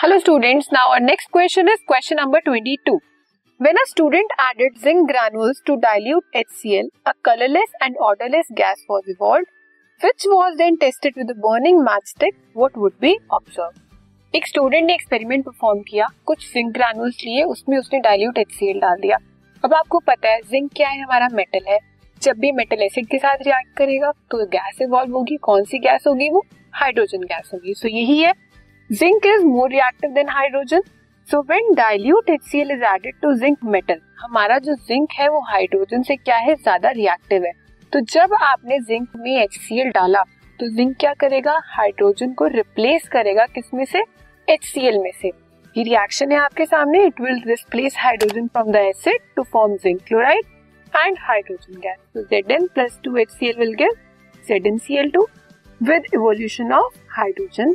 Hello students now our next question is question number 22 when a student added zinc granules to dilute HCl a colourless and odourless gas was evolved which was then tested with a burning matchstick what would be observe एक student ने experiment perform किया कुछ zinc granules लिए उसमें उसने dilute HCl डाल दिया। अब आपको पता है जिंक क्या है हमारा मेटल है। जब भी मेटल एसिड के साथ रिएक्ट करेगा तो गैस इवॉल्व होगी। कौन सी गैस होगी वो? हाइड्रोजन गैस होगी। सो so, यही है zinc is more reactive than hydrogen so when dilute HCl is added to zinc metal हमारा जो जिंक है वो हाइड्रोजन से क्या है? ज़्यादा रिएक्टिव है। तो जब आपने जिंक में HCl डाला तो जिंक क्या करेगा? हाइड्रोजन को रिप्लेस करेगा किसमें से? HCl में से। ये रिएक्शन है आपके सामने। It will replace hydrogen from the acid to form zinc chloride and hydrogen gas so, Zn plus 2HCl will give ZnCl2 with evolution of hydrogen.